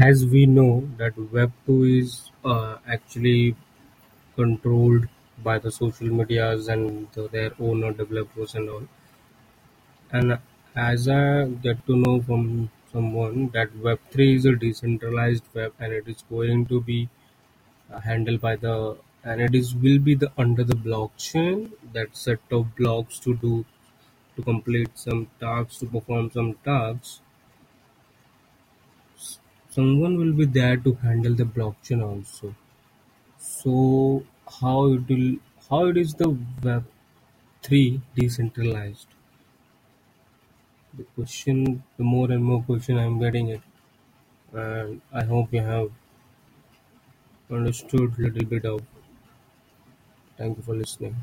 as we know that Web two is uh, actually controlled by the social medias and the, their owner developers and all. And as I get to know from someone that Web three is a decentralized web and it is going to be uh, handled by the and it is will be the under the blockchain that set of blocks to do to complete some tasks to perform some tasks someone will be there to handle the blockchain also. So how it will how it is the web 3 decentralized? The question the more and more question i'm getting it. And i hope you have understood little bit of thank you for listening